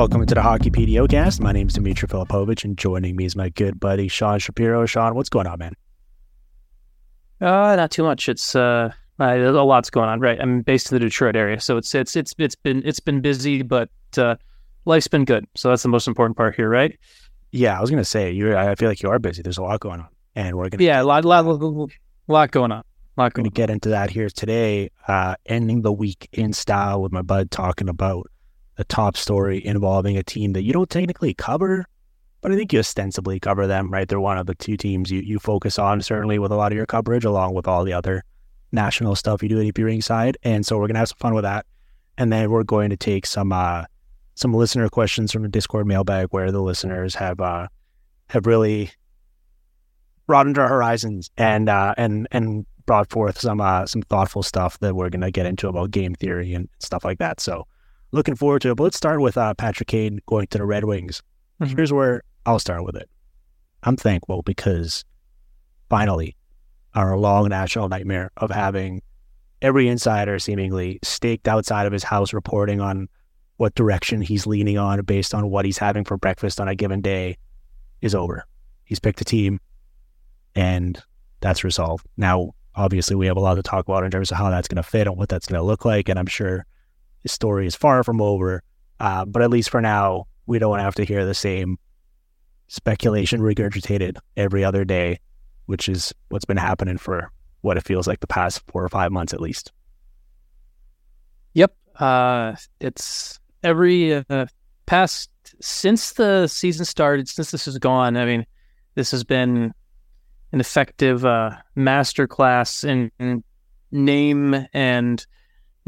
host, Dimitri Filipovic. Welcome to the Hockey PDOcast. My name is Dimitri Filipovic, and joining me is my good buddy Sean Shapiro. Sean, what's going on, man? Uh, not too much. It's uh, a lot's going on. Right, I'm based in the Detroit area, so it's it's it's it's been it's been busy, but uh, life's been good. So that's the most important part here, right? Yeah, I was gonna say you. I feel like you are busy. There's a lot going on, and we're gonna yeah, a lot, lot, lot going on. Not going to get into that here today. Uh, ending the week in style with my bud talking about a top story involving a team that you don't technically cover, but I think you ostensibly cover them, right? They're one of the two teams you, you focus on, certainly with a lot of your coverage, along with all the other national stuff you do at EP Rinkside. And so we're going to have some fun with that. And then we're going to take some uh, some listener questions from the Discord mailbag where the listeners have uh, have really broadened our horizons and uh, and and brought forth some uh, some thoughtful stuff that we're going to get into about game theory and stuff like that. So looking forward to it. But let's start with uh, Patrick Kane going to the Red Wings. Mm-hmm. Here's where I'll start with it. I'm thankful because finally, our long national nightmare of having every insider seemingly staked outside of his house reporting on what direction he's leaning on based on what he's having for breakfast on a given day is over. He's picked a team and that's resolved. Now, obviously we have a lot to talk about in terms of how that's going to fit and what that's going to look like. And I'm sure story is far from over. Uh, but at least for now, we don't have to hear the same speculation regurgitated every other day, which is what's been happening for what it feels like the past four or five months at least. Yep. Uh, it's every uh, past since the season started, since this has gone. I mean, this has been an effective uh, masterclass in, in name and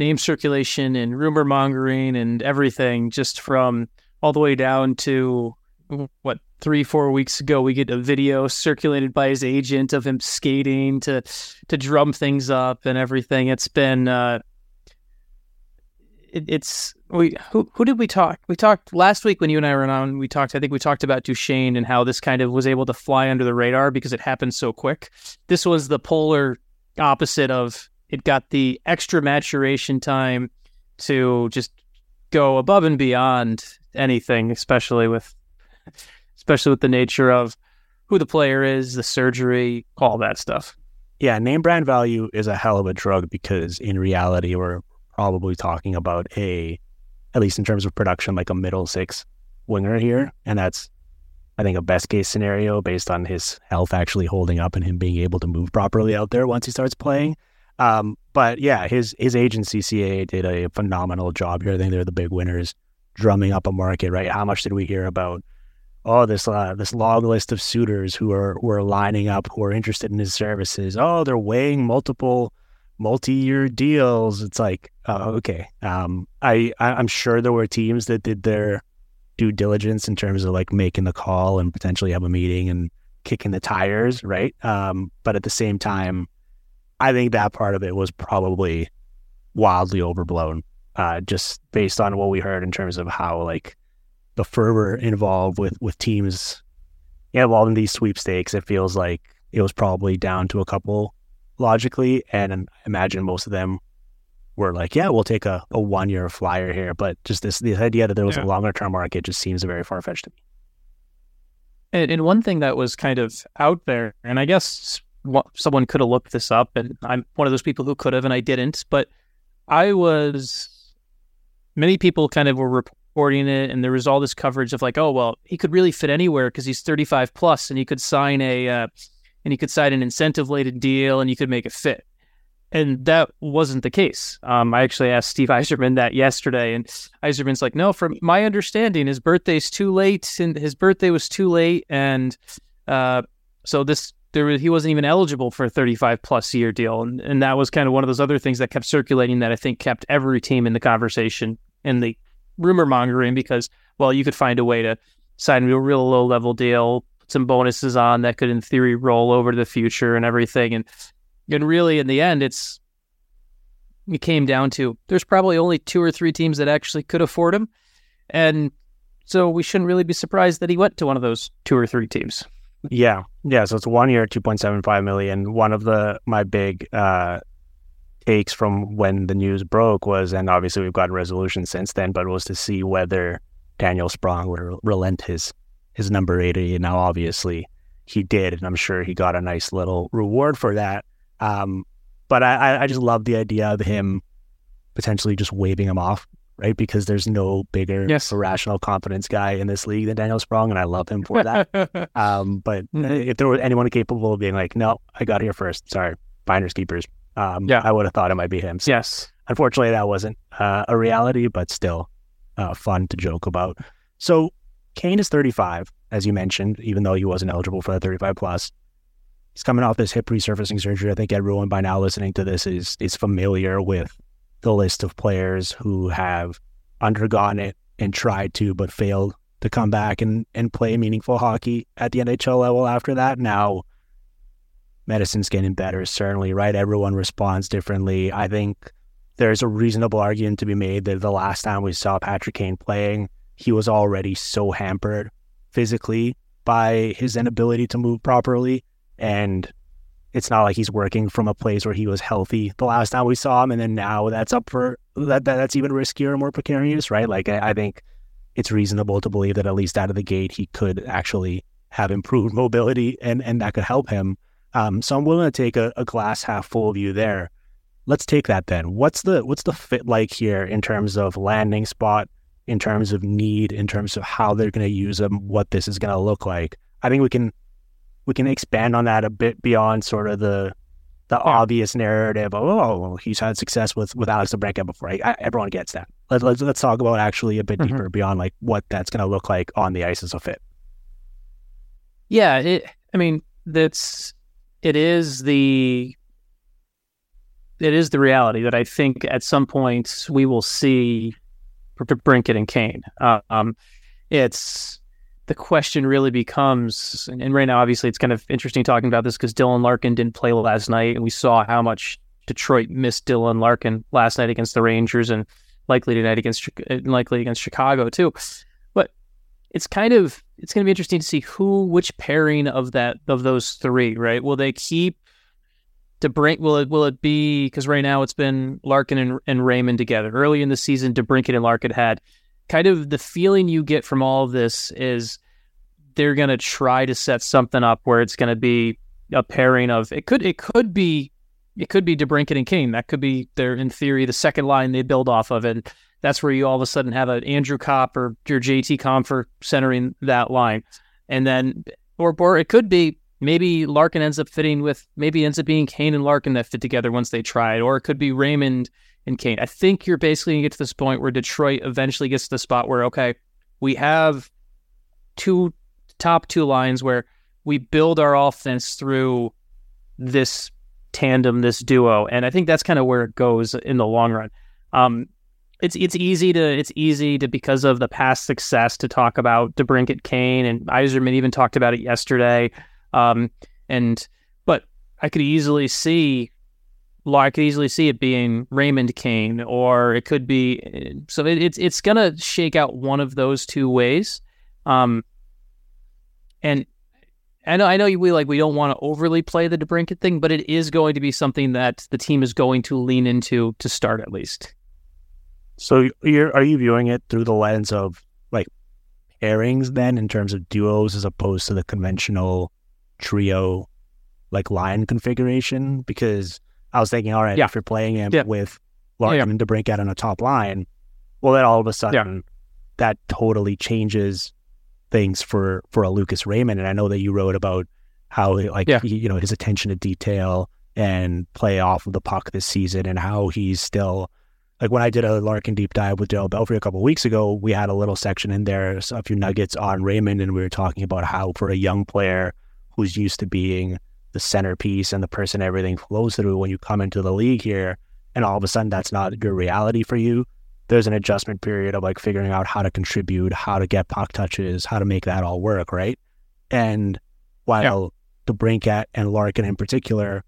name circulation and rumor mongering and everything, just from all the way down to what three four weeks ago we get a video circulated by his agent of him skating to to drum things up and everything it's been uh it, it's we who who did we talk? We talked last week when you and I were on. We talked. I think we talked about Duchene and how this kind of was able to fly under the radar because it happened so quick. This was the polar opposite of it. Got the extra maturation time to just go above and beyond anything, especially with especially with the nature of who the player is, the surgery, all that stuff. Yeah, name brand value is a hell of a drug because in reality, we're probably talking about a, at least in terms of production, like a middle six winger here. And that's, I think, a best case scenario based on his health actually holding up and him being able to move properly out there once he starts playing. Um, but yeah, his his agency CAA did a phenomenal job here. I think they're the big winners, drumming up a market. Right? How much did we hear about? Oh, this uh, this long list of suitors who are who are lining up, who are interested in his services. Oh, they're weighing multiple multi-year deals. It's like, oh, okay. Um, I, I am sure there were teams that did their due diligence in terms of like making the call and potentially have a meeting and kicking the tires, right? Um, but at the same time, I think that part of it was probably wildly overblown, uh, just based on what we heard in terms of how like the fervor involved with with teams involved in these sweepstakes. It feels like it was probably down to a couple logically. And I imagine most of them were like, yeah, we'll take a, a one year flyer here. But just this, this idea that there was yeah. a longer term market just seems very far fetched to me. And, and, one thing that was kind of out there, and I guess someone could have looked this up, and I'm one of those people who could have, and I didn't, but I was, many people kind of were reporting it, and there was all this coverage of like, oh, well, he could really fit anywhere because he's 35 plus and he could sign a, uh, and he could sign an incentive laden deal and you could make it fit. And that wasn't the case. Um, I actually asked Steve Yzerman that yesterday, and Yzerman's like, "No, from my understanding, his birthday's too late, and his birthday was too late, and uh, so this there was, he wasn't even eligible for a 35 plus year deal, and and that was kind of one of those other things that kept circulating that I think kept every team in the conversation and the rumor mongering because well, you could find a way to sign a real low level deal, some bonuses on that could, in theory, roll over to the future and everything. And and really, in the end, it's it came down to there's probably only two or three teams that actually could afford him, and so we shouldn't really be surprised that he went to one of those two or three teams. Yeah, yeah. So it's one year, two point seven five million. One of the my big uh, takes from when the news broke was, and obviously we've gotten resolution since then, but was to see whether Daniel Sprong would relent his his number 80. And now obviously he did, and I'm sure he got a nice little reward for that. Um, but I, I just love the idea of him potentially just waving him off, right? Because there's no bigger yes. irrational confidence guy in this league than Daniel Sprong, and I love him for that. um, but mm-hmm. if there was anyone capable of being like, no, I got here first, sorry, finders keepers, um, yeah. I would have thought it might be him. So yes. Unfortunately, that wasn't uh, a reality, but still uh, fun to joke about. So Kane is 35, as you mentioned, even though he wasn't eligible for the 35 plus. He's coming off this hip resurfacing surgery. I think everyone by now listening to this is is familiar with the list of players who have undergone it and tried to but failed to come back and, and play meaningful hockey at the NHL level after that. Now, medicine's getting better, certainly, right? Everyone responds differently. I think there's a reasonable argument to be made that the last time we saw Patrick Kane playing, he was already so hampered physically by his inability to move properly. And it's not like he's working from a place where he was healthy the last time we saw him. And then now that's up for that, that's even riskier more precarious, right? Like, I, I think it's reasonable to believe that at least out of the gate, he could actually have improved mobility and, and that could help him. Um, so I'm willing to take a, a glass half full view there. Let's take that then. What's the what's the fit like here in terms of landing spot, in terms of need, in terms of how they're going to use them, what this is going to look like. I think we can we can expand on that a bit beyond sort of the the obvious narrative of oh he's had success with with Alex DeBrincat before. I, I, everyone gets that. Let, let's let's talk about actually a bit mm-hmm. deeper beyond like what that's going to look like on the ice as a fit. Yeah, it, I mean that's it is the it is the reality that I think at some point we will see Brinkett and Kane. Uh, um, it's the question really becomes, and right now, obviously, it's kind of interesting talking about this because Dylan Larkin didn't play last night, and we saw how much Detroit missed Dylan Larkin last night against the Rangers, and likely tonight against uh, likely against Chicago too. But it's kind of it's going to be interesting to see who, which pairing of that of those three, right? Will they keep DeBrink will it will it be because right now it's been Larkin and, and Raymond together. Early in the season, DeBrincat and Larkin had kind of the feeling you get from all of this is they're going to try to set something up where it's going to be a pairing of it could it could be it could be DeBrincat and Kane. That could be their in theory the second line they build off of, and that's where you all of a sudden have an Andrew Copp or your JT Compher centering that line, and then or or it could be maybe Larkin ends up fitting with maybe ends up being Kane and Larkin that fit together once they try it, or it could be Raymond and Kane. I think you're basically gonna get to this point where Detroit eventually gets to the spot where okay, we have two top two lines where we build our offense through this tandem, this duo, and I think that's kind of where it goes in the long run. Um, it's it's easy to it's easy to because of the past success to talk about DeBrincat Kane and Yzerman even talked about it yesterday. Um, and but I could easily see, I could easily see it being Raymond Kane, or it could be. So it, it's it's gonna shake out one of those two ways. Um, and I know I know we like we don't want to overly play the DeBrincat thing, but it is going to be something that the team is going to lean into to start at least. So you're are you viewing it through the lens of like pairings then in terms of duos as opposed to the conventional trio like line configuration because I was thinking, all right, yeah. if you're playing him yeah. with Larkin yeah, to break out on a top line, well, then all of a sudden that totally changes things for for a Lucas Raymond. And I know that you wrote about how like he, you know his attention to detail and play off of the puck this season and how he's still like when I did a Larkin deep dive with Dale Belfry a couple weeks ago, we had a little section in there, a few nuggets on Raymond, and we were talking about how for a young player who's used to being the centerpiece and the person everything flows through when you come into the league here and all of a sudden that's not your reality for you there's an adjustment period of like figuring out how to contribute how to get puck touches how to make that all work right and while yeah. DeBrincat and Larkin in particular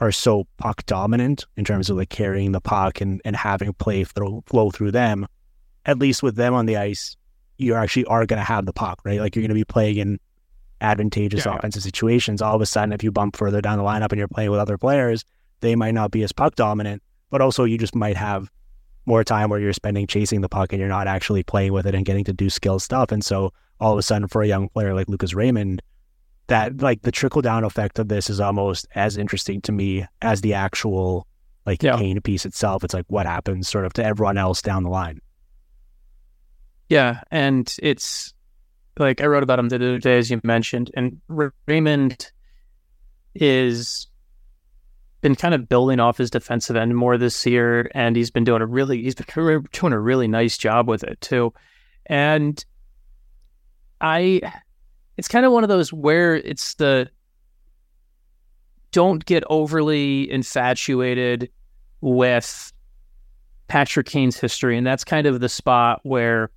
are so puck dominant in terms of like carrying the puck and, and having play flow, flow through them at least with them on the ice you actually are going to have the puck right like you're going to be playing in advantageous yeah, offensive situations, all of a sudden, if you bump further down the lineup and you're playing with other players, they might not be as puck dominant. but also you just might have more time where you're spending chasing the puck and you're not actually playing with it and getting to do skill stuff. And so all of a sudden, for a young player like Lucas Raymond, that like the trickle down effect of this is almost as interesting to me as the actual like Yeah. Kane piece itself. It's like what happens sort of to everyone else down the line. Yeah, and it's like I wrote about him the other day, as you mentioned, and Raymond is been kind of building off his defensive end more this year, and he's been doing a really he's been doing a really nice job with it too, and I it's kind of one of those where it's the don't get overly infatuated with Patrick Kane's history, and that's kind of the spot where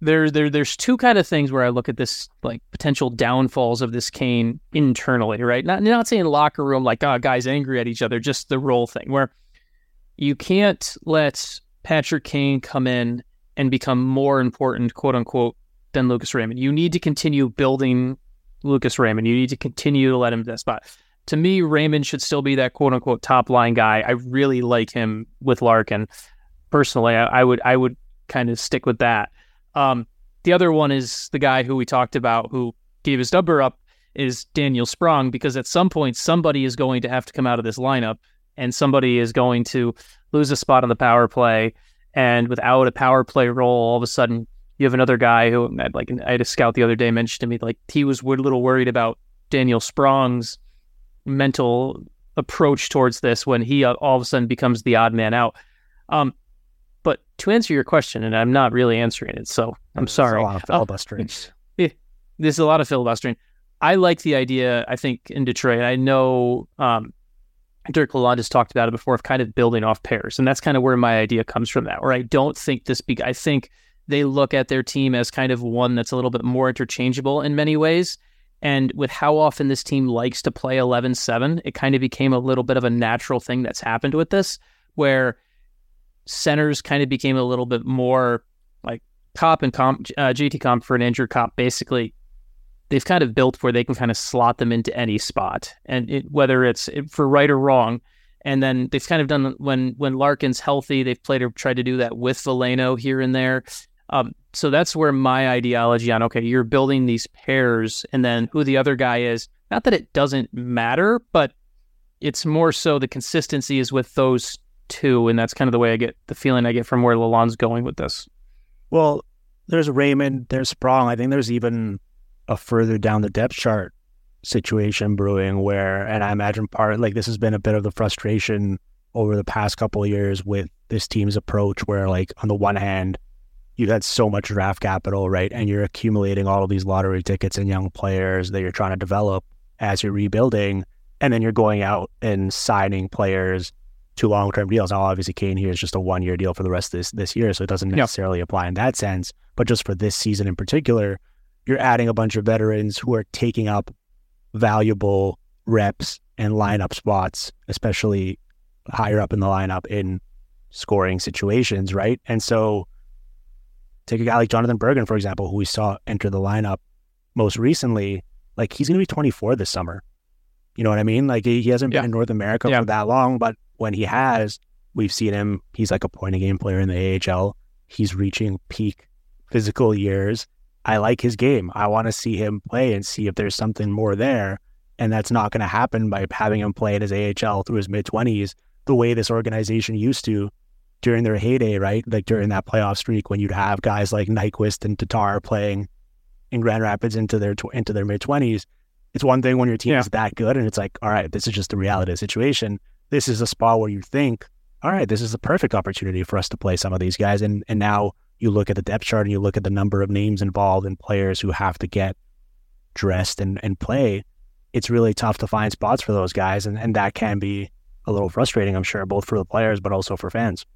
there, there there's two kind of things where I look at this like potential downfalls of this Kane internally, right? Not not saying locker room like oh guys angry at each other, just the role thing where you can't let Patrick Kane come in and become more important, quote unquote, than Lucas Raymond. You need to continue building Lucas Raymond. You need to continue to let him that spot. To me, Raymond should still be that quote unquote top line guy. I really like him with Larkin. Personally, I, I would I would kind of stick with that. Um, the other one is the guy who we talked about who gave his number up is Daniel Sprong because at some point somebody is going to have to come out of this lineup and somebody is going to lose a spot on the power play and without a power play role all of a sudden you have another guy who like I had a scout the other day mentioned to me like he was a little worried about Daniel Sprong's mental approach towards this when he uh, all of a sudden becomes the odd man out. Um, to answer your question, and I'm not really answering it, so I'm It's sorry. A lot of Uh, filibustering. there's a lot of filibustering. I like the idea. I think in Detroit, I know um, Derek Lalonde has talked about it before of kind of building off pairs, and that's kind of where my idea comes from. That where I don't think this. Be- I think they look at their team as kind of one that's a little bit more interchangeable in many ways. And with how often this team likes to play 11 7, it kind of became a little bit of a natural thing that's happened with this, where centers kind of became a little bit more like Copp and Comp, uh, JT Compher an injured Copp. Basically, they've kind of built where they can kind of slot them into any spot, and it, whether it's for right or wrong. And then they've kind of done when when Larkin's healthy, they've played or tried to do that with Veleno here and there. Um, so that's where my ideology on okay, you're building these pairs, and then who the other guy is. Not that it doesn't matter, but it's more so the consistency is with those two, and that's kind of the way I get the feeling I get from where Lalonde's going with this. Well, there's Raymond, there's Sprong. I think there's even a further down the depth chart situation brewing where, and I imagine part like this has been a bit of the frustration over the past couple years with this team's approach, where like on the one hand, you had so much draft capital, right, and you're accumulating all of these lottery tickets and young players that you're trying to develop as you're rebuilding, and then you're going out and signing players to long term deals. Now, obviously, Kane here is just a one year deal for the rest of this this year, so it doesn't necessarily apply in that sense. But just for this season in particular, you're adding a bunch of veterans who are taking up valuable reps and lineup spots, especially higher up in the lineup in scoring situations, right? And so, take a guy like Jonathan Berggren, for example, who we saw enter the lineup most recently. Like he's going to be 24 this summer. You know what I mean? Like he, hasn't Yeah. been in North America Yeah. for that long, but when he has, we've seen him. He's like a point a game player in the AHL. He's reaching peak physical years. I like his game. I want to see him play and see if there's something more there. And that's not going to happen by having him play at his AHL through his mid 20s the way this organization used to during their heyday, right? Like during that playoff streak when you'd have guys like Nyquist and Tatar playing in Grand Rapids into their tw- into their mid 20s. It's one thing when your team Yeah. is that good and it's like, all right, this is just the reality of the situation. This is a spot where you think, all right, this is the perfect opportunity for us to play some of these guys. And and now you look at the depth chart and you look at the number of names involved and players who have to get dressed and, and play. It's really tough to find spots for those guys. And, and that can be a little frustrating, I'm sure, both for the players, but also for fans.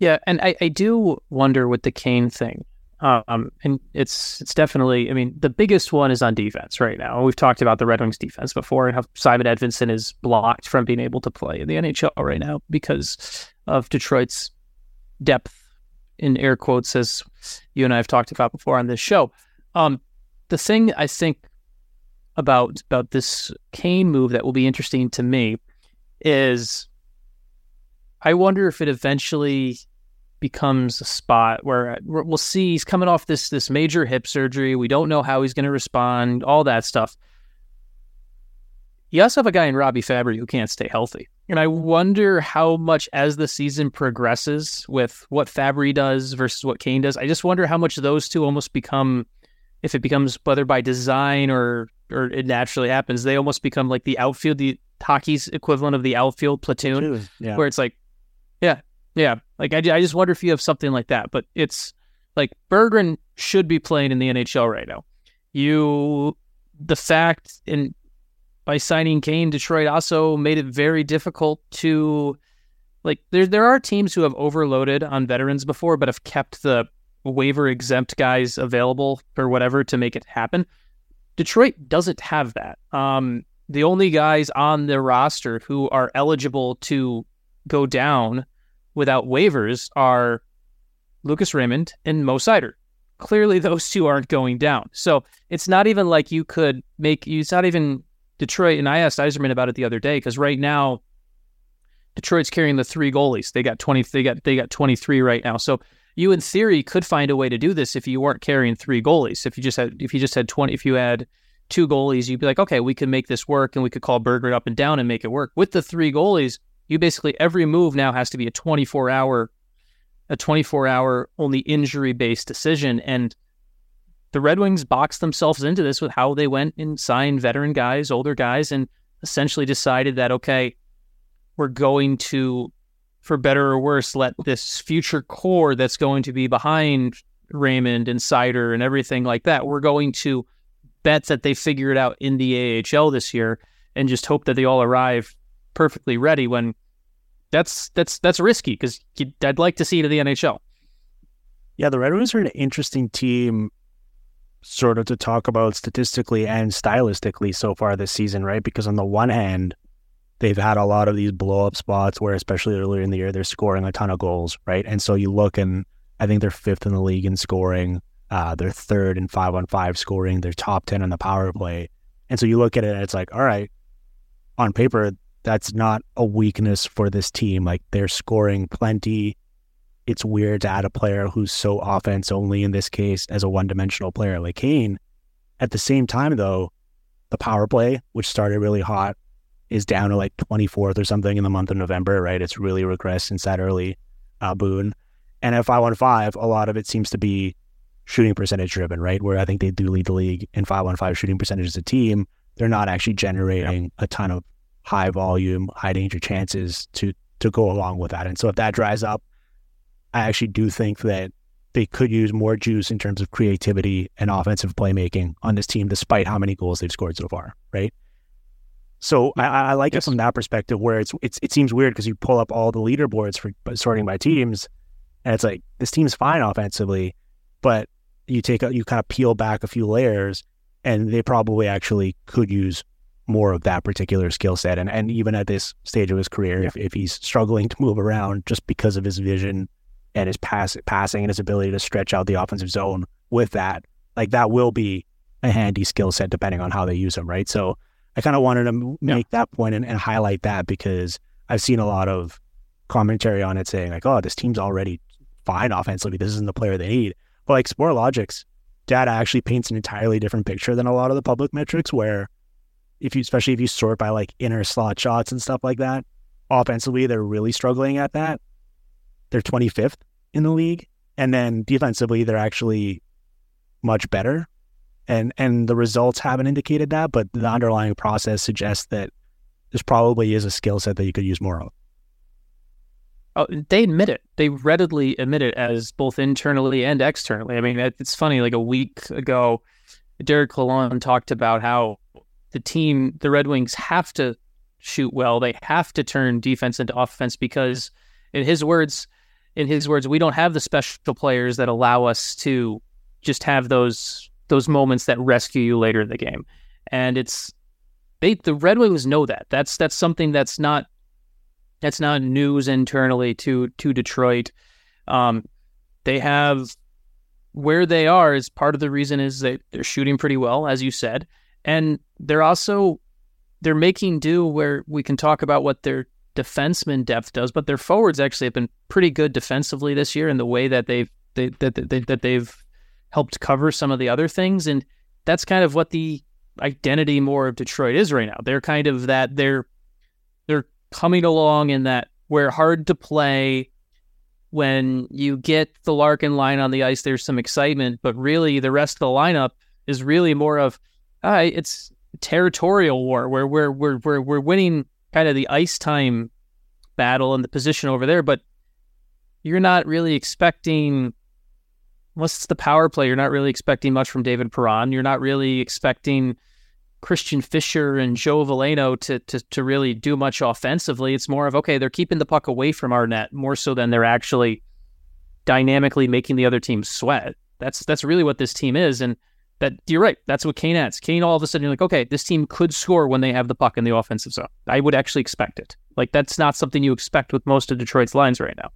Yeah, and I, I do wonder with the Kane thing. Um, and it's it's definitely. I mean, the biggest one is on defense right now. We've talked about the Red Wings defense before, and how Simon Edvinsson is blocked from being able to play in the NHL right now because of Detroit's depth, in air quotes, as you and I have talked about before on this show. Um, the thing I think about about this Kane move that will be interesting to me is I wonder if it eventually becomes a spot where uh, we'll see he's coming off this this major hip surgery. We don't know how he's going to respond, all that stuff. You also have a guy in Robbie Fabbri who can't stay healthy. And I wonder how much as the season progresses with what Fabbri does versus what Kane does, I just wonder how much those two almost become if it becomes whether by design or or it naturally happens, they almost become like the outfield, the hockey's equivalent of the outfield platoon, yeah. where it's like, yeah. Like I, I just wonder if you have something like that. But it's like Berggren should be playing in the NHL right now. You, the fact in by signing Kane, Detroit also made it very difficult to like there there are teams who have overloaded on veterans before, but have kept the waiver exempt guys available or whatever to make it happen. Detroit doesn't have that. Um, the only guys on the roster who are eligible to go down without waivers are Lucas Raymond and Mo Seider. Clearly, those two aren't going down. So it's not even like you could make. It's not even Detroit. And I asked Yzerman about it the other day because right now, Detroit's carrying the three goalies. They got twenty. They got they got twenty three right now. So you, in theory, could find a way to do this if you weren't carrying three goalies. If you just had if you just had twenty. If you had two goalies, you'd be like, okay, we can make this work, and we could call Berggren up and down and make it work. With the three goalies, you basically every move now has to be a 24 hour a 24 hour only injury based decision. And the Red Wings boxed themselves into this with how they went and signed veteran guys, older guys and essentially decided that okay, we're going to for better or worse let this future core that's going to be behind Raymond and Seider and everything like that, we're going to bet that they figure it out in the AHL this year and just hope that they all arrive perfectly ready when that's that's that's risky because I'd like to see it in the NHL. Yeah, the Red Wings are an interesting team, sort of to talk about statistically and stylistically so far this season, right? Because on the one hand, they've had a lot of these blow up spots where, especially earlier in the year, they're scoring a ton of goals, right? And so you look and I think they're fifth in the league in scoring. Uh, they're third in five on five scoring. They're top 10 on the power play. And so you look at it and it's like, all right, on paper, that's not a weakness for this team. Like they're scoring plenty. It's weird to add a player who's so offense only in this case as a one dimensional player like Kane. At the same time, though, the power play, which started really hot, is down to like 24th or something in the month of November, right? It's really regressed since that early uh, boon. And at 515, a lot of it seems to be shooting percentage driven, right? Where I think they do lead the league in 515 shooting percentage as a team. They're not actually generating a ton of high volume, high danger chances to to go along with that. And so if that dries up, I actually do think that they could use more juice in terms of creativity and offensive playmaking on this team, despite how many goals they've scored so far. Right. So I, I like yes. it from that perspective, where it's, it's it seems weird because you pull up all the leaderboards for sorting by teams, and it's like this team's fine offensively, but you take a, you kind of peel back a few layers, and they probably actually could use more of that particular skill set. And, and even at this stage of his career, yeah. if, if he's struggling to move around just because of his vision and his pass, passing and his ability to stretch out the offensive zone with that, like that will be a handy skill set depending on how they use him, right? So I kind of wanted to make yeah. that point and, and highlight that because I've seen a lot of commentary on it saying like, oh, this team's already fine offensively. This isn't the player they need. But like Sportlogiq's data actually paints an entirely different picture than a lot of the public metrics where if you especially if you sort by like inner slot shots and stuff like that, offensively they're really struggling at that. They're 25th in the league, and then defensively they're actually much better. And and the results haven't indicated that, but the underlying process suggests that this probably is a skill set that you could use more of. Oh, they admit it. They readily admit it as both internally and externally. I mean, it's funny. Like a week ago, Derek Lalonde talked about how the team, the Red Wings, have to shoot well. They have to turn defense into offense because, in his words, in his words, we don't have the special players that allow us to just have those those moments that rescue you later in the game. And it's they the Red Wings know that. That's that's something that's not that's not news internally to to Detroit. Um, they have where they are is part of the reason is that they're shooting pretty well, as you said and they're also they're making do where we can talk about what their defenseman depth does, but their forwards actually have been pretty good defensively this year in the way that they've they, that, that, that they've helped cover some of the other things, and that's kind of what the identity more of Detroit is right now. They're kind of that they're they're coming along in that we're hard to play. When you get the Larkin line on the ice, there's some excitement, but really the rest of the lineup is really more of uh, it's territorial war where we're we're we're we're winning kind of the ice time battle and the position over there, but you're not really expecting unless it's the power play, you're not really expecting much from David Perron. You're not really expecting Christian Fischer and Joe Veleno to, to to really do much offensively. It's more of okay, they're keeping the puck away from our net more so than they're actually dynamically making the other team sweat. That's that's really what this team is. And that you're right. That's what Kane adds. Kane all of a sudden you're like, okay, this team could score when they have the puck in the offensive zone. I would actually expect it. Like that's not something you expect with most of Detroit's lines right now.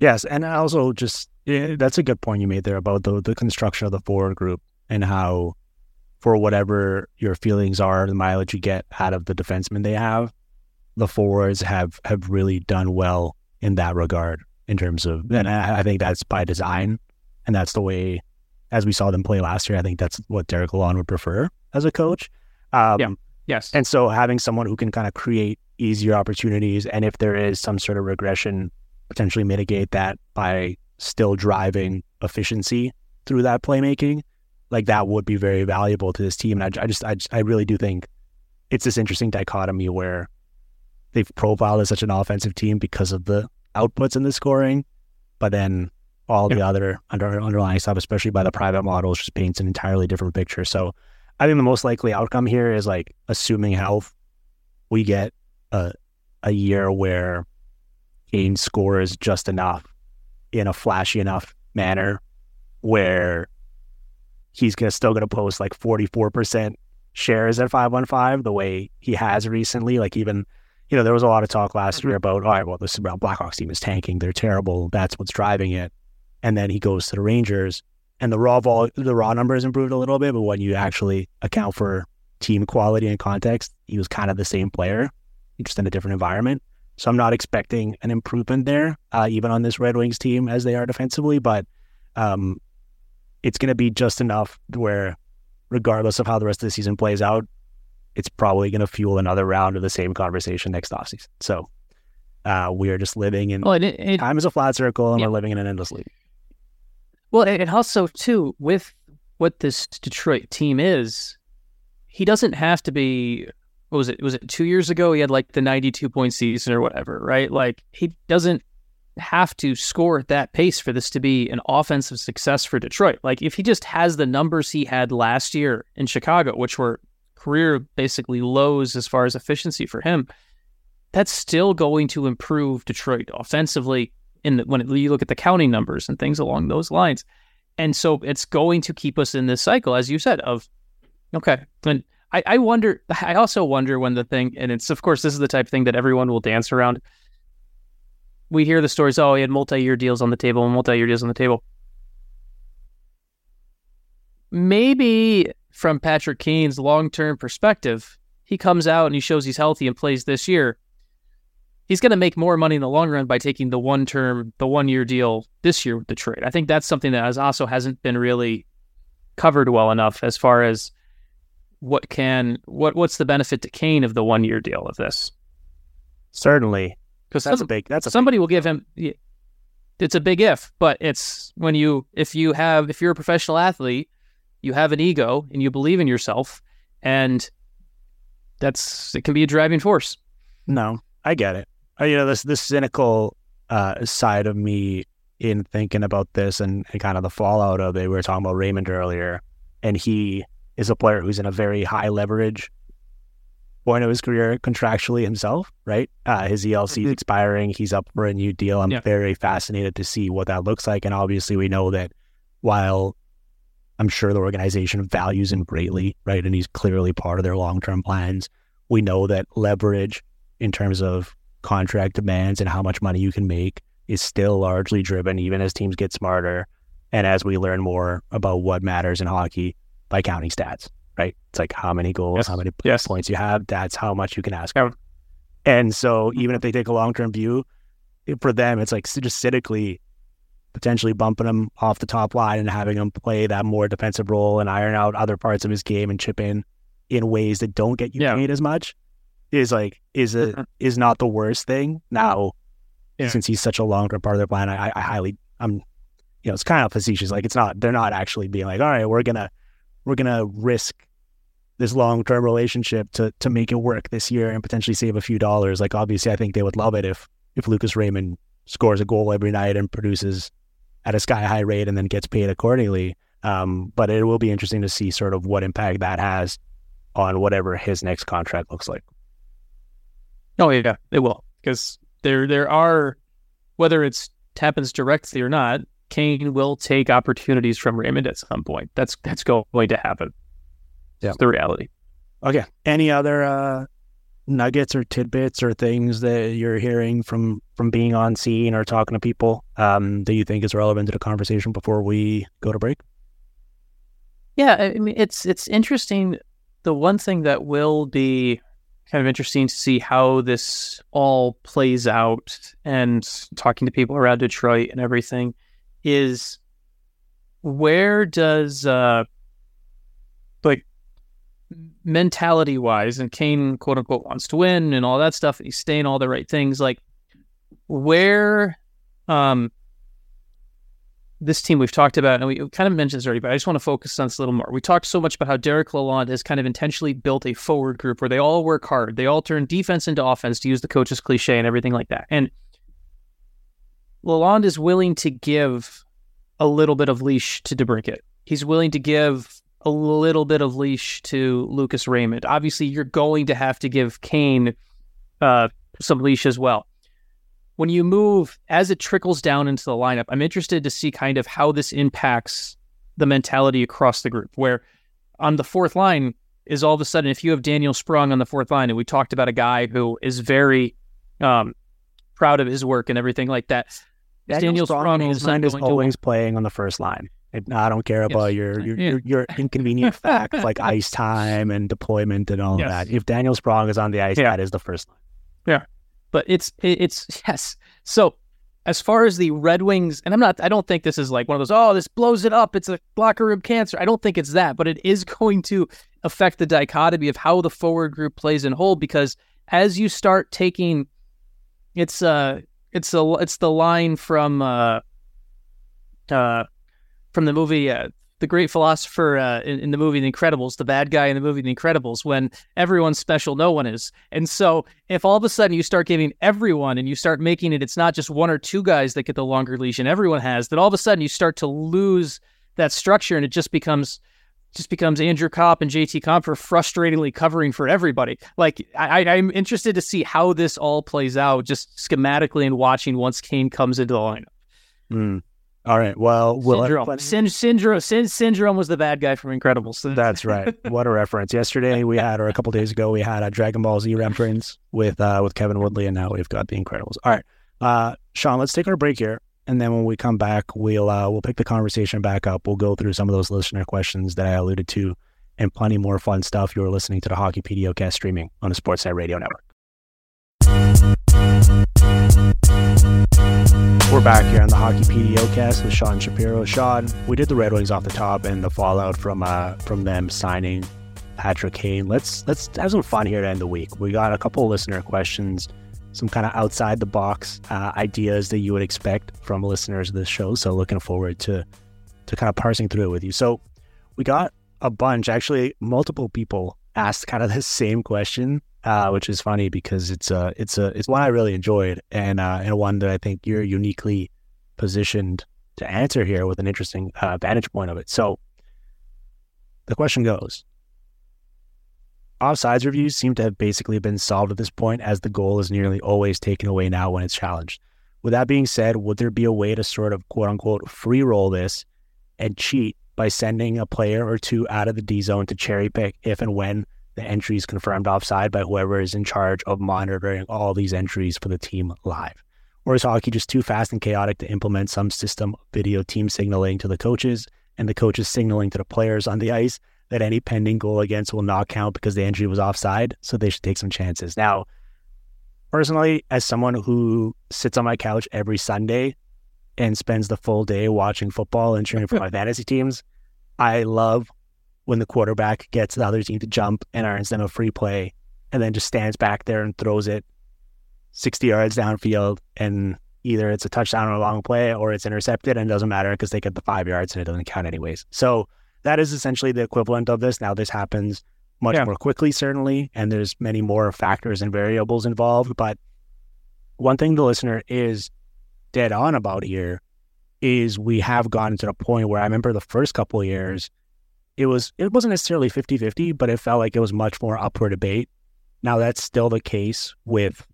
Yes, and also just yeah, that's a good point you made there about the the construction of the forward group and how, for whatever your feelings are, the mileage you get out of the defensemen they have, the forwards have have really done well in that regard in terms of, and I, I think that's by design, and that's the way, as we saw them play last year. I think that's what Derek Lalonde would prefer as a coach. Um, Yeah. Yes. and so having someone who can kind of create easier opportunities, and if there is some sort of regression, potentially mitigate that by still driving efficiency through that playmaking, like that would be very valuable to this team. And I, I just, I, just, I really do think it's this interesting dichotomy where they've profiled as such an offensive team because of the outputs and the scoring, but then all the other under, underlying stuff, especially by the mm-hmm. private models, just paints an entirely different picture. So I think the most likely outcome here is like assuming health, we get a a year where Kane scores just enough in a flashy enough manner where he's gonna still gonna post like forty four percent shares at five one five the way he has recently. Like even you know, there was a lot of talk last mm-hmm. year about, all right, well, this Blackhawks team is tanking. They're terrible. That's what's driving it. And then he goes to the Rangers and the raw vol the raw numbers improved a little bit, but when you actually account for team quality and context, he was kind of the same player, just in a different environment. So I'm not expecting an improvement there, uh, even on this Red Wings team as they are defensively, but um, it's going to be just enough where, regardless of how the rest of the season plays out, it's probably going to fuel another round of the same conversation next offseason. So uh, we are just living in Well, it, it, time is a flat circle, and Yeah. we're living in an endless loop. Well, and also too with what this Detroit team is, he doesn't have to be. What was it? Was it two years ago? He had like the ninety-two point season or whatever, right? Like he doesn't have to score at that pace for this to be an offensive success for Detroit. Like if he just has the numbers he had last year in Chicago, which were career basically lows as far as efficiency for him, that's still going to improve Detroit offensively in when you look at the counting numbers and things along those lines. And so it's going to keep us in this cycle, as you said, of okay. And I, I wonder I also wonder when the thing and it's of course this is the type of thing that everyone will dance around. We hear the stories, oh, he had multi-year deals on the table and multi-year deals on the table. Maybe from Patrick Kane's long-term perspective, he comes out and he shows he's healthy and plays this year he's going to make more money in the long run by taking the one term, the one year deal this year with Detroit. I think that's something that has also hasn't been really covered well enough as far as what can what what's the benefit to Kane of the one year deal of this? Certainly, Because that's a big. That's a somebody will give him. It's a big if, but it's when you if you have if you're a professional athlete, you have an ego and you believe in yourself, and that's it can be a driving force. No, I get it. Uh, you know, this this cynical uh, side of me in thinking about this and, and kind of the fallout of it. We were talking about Raymond earlier, and he is a player who's in a very high leverage point of his career contractually himself, right? Uh, his ELC is Mhm. expiring. He's up for a new deal. I'm Yeah. very fascinated to see what that looks like. And obviously, we know that while I'm sure the organization values him greatly, right? And he's clearly part of their long term plans. We know that leverage in terms of contract demands and how much money you can make is still largely driven, even as teams get smarter and as we learn more about what matters in hockey by counting stats, right? It's like how many goals, Yes. how many Yes. points you have. That's how much you can ask. Yeah. And so even if they take a long term view, for them, it's like just cynically potentially bumping him off the top line and having him play that more defensive role and iron out other parts of his game and chip in in ways that don't get you Yeah. paid as much is like is a is not the worst thing. Now, Yeah. since he's such a long term part of their plan, I, I highly I'm you know it's kind of facetious. Like it's not they're not actually being like, all right, we're gonna we're gonna risk this long term relationship to to make it work this year and potentially save a few dollars. Like obviously, I think they would love it if if Lucas Raymond scores a goal every night and produces at a sky high rate and then gets paid accordingly. Um, but it will be interesting to see sort of what impact that has on whatever his next contract looks like. Oh yeah, it will because there there are whether it's happens directly or not, Kane will take opportunities from Raymond at some point. That's that's going to happen. Yeah. It's the reality. Okay. Any other uh, nuggets or tidbits or things that you're hearing from from being on scene or talking to people um, that you think is relevant to the conversation before we go to break? Yeah, I mean it's it's interesting. The one thing that will be kind of interesting to see how this all plays out and talking to people around Detroit and everything is where does uh like mentality wise and Kane quote unquote wants to win and all that stuff and he's saying all the right things like where um this team we've talked about, and we kind of mentioned this already, but I just want to focus on this a little more. We talked so much about how Derek Lalonde has kind of intentionally built a forward group where they all work hard. They all turn defense into offense, to use the coach's cliche and everything like that. And Lalonde is willing to give a little bit of leash to DeBrincat. He's willing to give a little bit of leash to Lucas Raymond. Obviously, you're going to have to give Kane uh, some leash as well when you move as it trickles down into the lineup, I'm interested to see kind of how this impacts the mentality across the group. Where on the fourth line is all of a sudden, if you have Daniel Sprong on the fourth line, and we talked about a guy who is very um, proud of his work and everything like that. Daniel Sprong is is going to- always playing on the first line. I don't care about Yes. your your, Yeah. your your inconvenient facts like ice time and deployment and all Yes. of that. If Daniel Sprong is on the ice, Yeah. that is the first line. But it's it's yes. So as far as the Red Wings, and I'm not, I don't think this is like one of those. Oh, this blows it up. It's a locker room cancer. I don't think it's that, but it is going to affect the dichotomy of how the forward group plays in whole because as you start taking, it's uh, it's a it's the line from uh, uh, from the movie. Uh, the great philosopher uh, in, in the movie The Incredibles, the bad guy in the movie The Incredibles, when everyone's special, no one is. And so, if all of a sudden you start giving everyone and you start making it, it's not just one or two guys that get the longer leash and everyone has, then all of a sudden you start to lose that structure and it just becomes just becomes Andrew Copp and JT Compher frustratingly covering for everybody. Like I, I'm interested to see how this all plays out, just schematically and watching once Kane comes into the lineup. Hmm. All right. Well, we'll syndrome. syndrome. Syn- syndrome was the bad guy from Incredibles. That's right. What a reference. Yesterday we had, or a couple days ago, we had a Dragon Ball Z reference with uh, with Kevin Woodley, and now we've got The Incredibles. All right, uh, Sean, let's take our break here, and then when we come back, we'll uh, we'll pick the conversation back up. We'll go through some of those listener questions that I alluded to, and plenty more fun stuff. You're listening to the Hockey PDOcast streaming on the Sportsnet Radio Network. We're back here on the Hockey PDOcast with Sean Shapiro. Sean, we did the Red Wings off the top and the fallout from uh from them signing Patrick Kane. Let's let's have some fun here to end the week. We got a couple of listener questions, some kind of outside the box uh, ideas that you would expect from listeners of this show. So looking forward to to kind of parsing through it with you. So we got a bunch, actually, multiple people asked kind of the same question, uh, which is funny because it's a it's a it's one I really enjoyed and uh, and one that I think you're uniquely positioned to answer here with an interesting uh, vantage point of it. So the question goes Offsides reviews seem to have basically been solved at this point, as the goal is nearly always taken away now when it's challenged. With that being said, would there be a way to sort of quote unquote free roll this and cheat by sending a player or two out of the D zone to cherry pick if and when the entry is confirmed offside by whoever is in charge of monitoring all these entries for the team live? Or is hockey just too fast and chaotic to implement some system of video team signaling to the coaches and the coaches signaling to the players on the ice that any pending goal against will not count because the entry was offside? So they should take some chances. Now, personally, as someone who sits on my couch every Sunday and spends the full day watching football and cheering for my fantasy teams, I love when the quarterback gets the other team to jump and earns them a free play and then just stands back there and throws it 60 yards downfield and either it's a touchdown or a long play or it's intercepted and it doesn't matter because they get the five yards and it doesn't count anyways. So that is essentially the equivalent of this. Now this happens much Yeah. more quickly, certainly, and there's many more factors and variables involved. But one thing the listener is dead on about here is we have gotten to the point where I remember the first couple of years, it was it wasn't necessarily 50-50, but it felt like it was much more up for debate. Now that's still the case with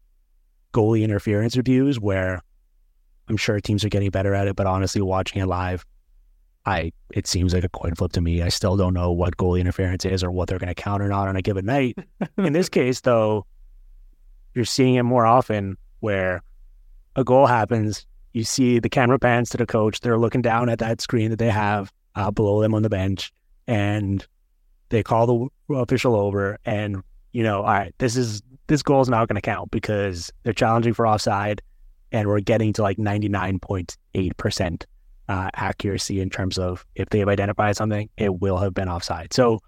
goalie interference reviews where I'm sure teams are getting better at it, but honestly watching it live, I it seems like a coin flip to me. I still don't know what goalie interference is or what they're going to count or not on a given night. In this case, though, you're seeing it more often where a goal happens. You see the camera pans to the coach. They're looking down at that screen that they have uh, below them on the bench, and they call the official over. And you know, all right, this is this goal is not going to count because they're challenging for offside, and we're getting to like ninety nine point eight percent uh, accuracy in terms of if they've identified something, it will have been offside. So,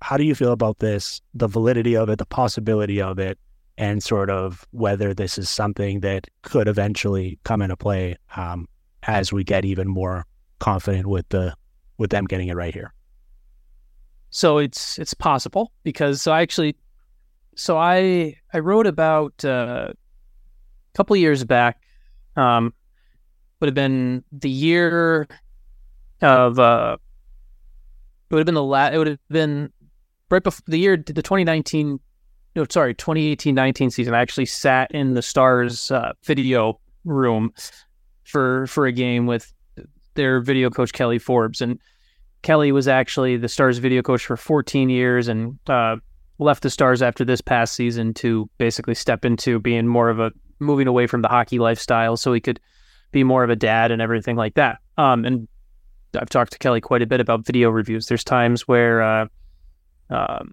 how do you feel about this? The validity of it, the possibility of it, and sort of whether this is something that could eventually come into play um, as we get even more confident with the with them getting it right here. So it's it's possible because so I actually so I I wrote about uh, a couple years back um would have been the year of uh it would have been the la- it would have been right before the year the 2019 no sorry 2018-19 season I actually sat in the Stars uh, video room for for a game with their video coach Kelly Forbes and Kelly was actually the Stars video coach for 14 years and uh, left the Stars after this past season to basically step into being more of a moving away from the hockey lifestyle so he could be more of a dad and everything like that. Um, and I've talked to Kelly quite a bit about video reviews. There's times where, uh, um,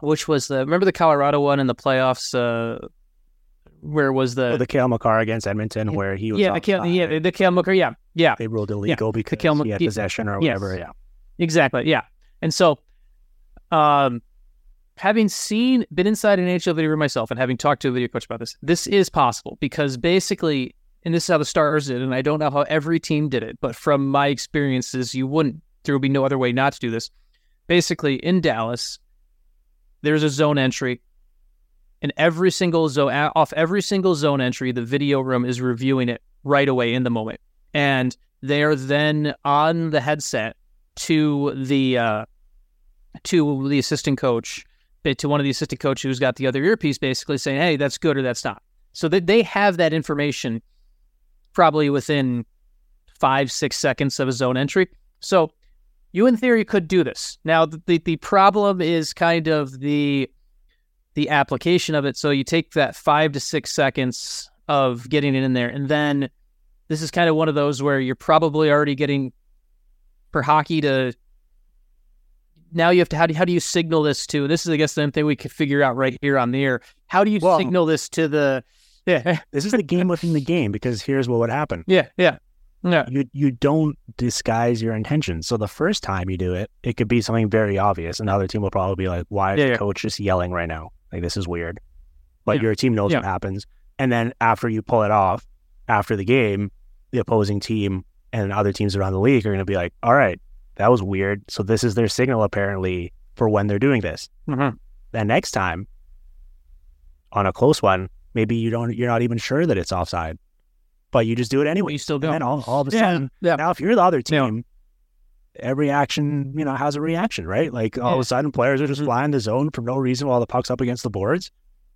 which was the remember the Colorado one in the playoffs? Uh, where was the, Oh, the Cale Makar against Edmonton, where he was yeah the Cale, yeah the Cale Makar, yeah yeah they ruled illegal because Cale he had possession or yes. whatever. Yeah, Exactly. Yeah. And so, um, having seen, been inside an NHL video room myself and having talked to a video coach about this, this is possible because basically, and this is how the Stars did, and I don't know how every team did it, but from my experiences, you wouldn't, there would be no other way not to do this. Basically, in Dallas, there's a zone entry. And every single zone, off every single zone entry, the video room is reviewing it right away in the moment. And they are then on the headset to the uh, to the assistant coach, eh, to one of the assistant coach who's got the other earpiece, basically saying, "Hey, that's good or that's not." So that they have that information probably within five six seconds of a zone entry. So you, in theory, could do this. Now the, the problem is kind of the the application of it. So you take that five to six seconds of getting it in there, and then this is kind of one of those where you're probably already getting for hockey to now you have to how do, how do you signal this to this is i guess the thing we could figure out right here on the air how do you Well- signal this to the yeah this is the game within the game because here's what would happen. yeah yeah yeah You you don't disguise your intentions. So the first time you do it, it could be something very obvious. Another team will probably be like, "Why is Yeah, the yeah. coach just yelling right now? Like this is weird." But Yeah. your team knows Yeah. what happens, and then after you pull it off, after the game, the opposing team and other teams around the league are going to be like, "All right, that was weird." So this is their signal apparently for when they're doing this. Mhm. Then next time, on a close one, maybe you don't, you're not even sure that it's offside, but you just do it anyway. you still And go then all, all of a Yeah, sudden, yeah. now if you're the other team, every action, you know, has a reaction, right? Like all of a sudden players are just Mhm. flying the zone for no reason while the puck's up against the boards.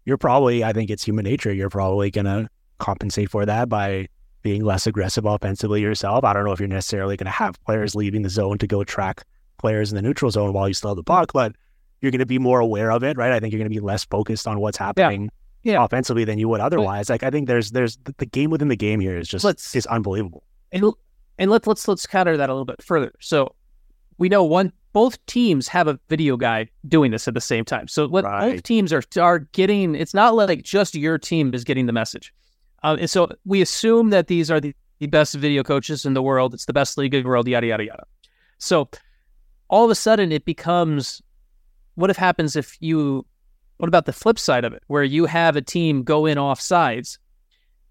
You're probably, I think it's human nature. You're probably going to compensate for that by being less aggressive offensively yourself. I don't know if you're necessarily going to have players leaving the zone to go track players in the neutral zone while you still have the puck, but you're going to be more aware of it, right? I think you're going to be less focused on what's happening Yeah. offensively than you would otherwise. Like I think there's there's the, game within the game here is just is unbelievable. and and let's let's let's counter that a little bit further. So we know one both teams have a video guy doing this at the same time. So let, Right. both teams are are getting. It's not like just your team is getting the message. Uh, and so we assume that these are the, the best video coaches in the world. It's the best league in the world. Yada yada yada. So all of a sudden, it becomes what if happens if you what about the flip side of it where you have a team go in off sides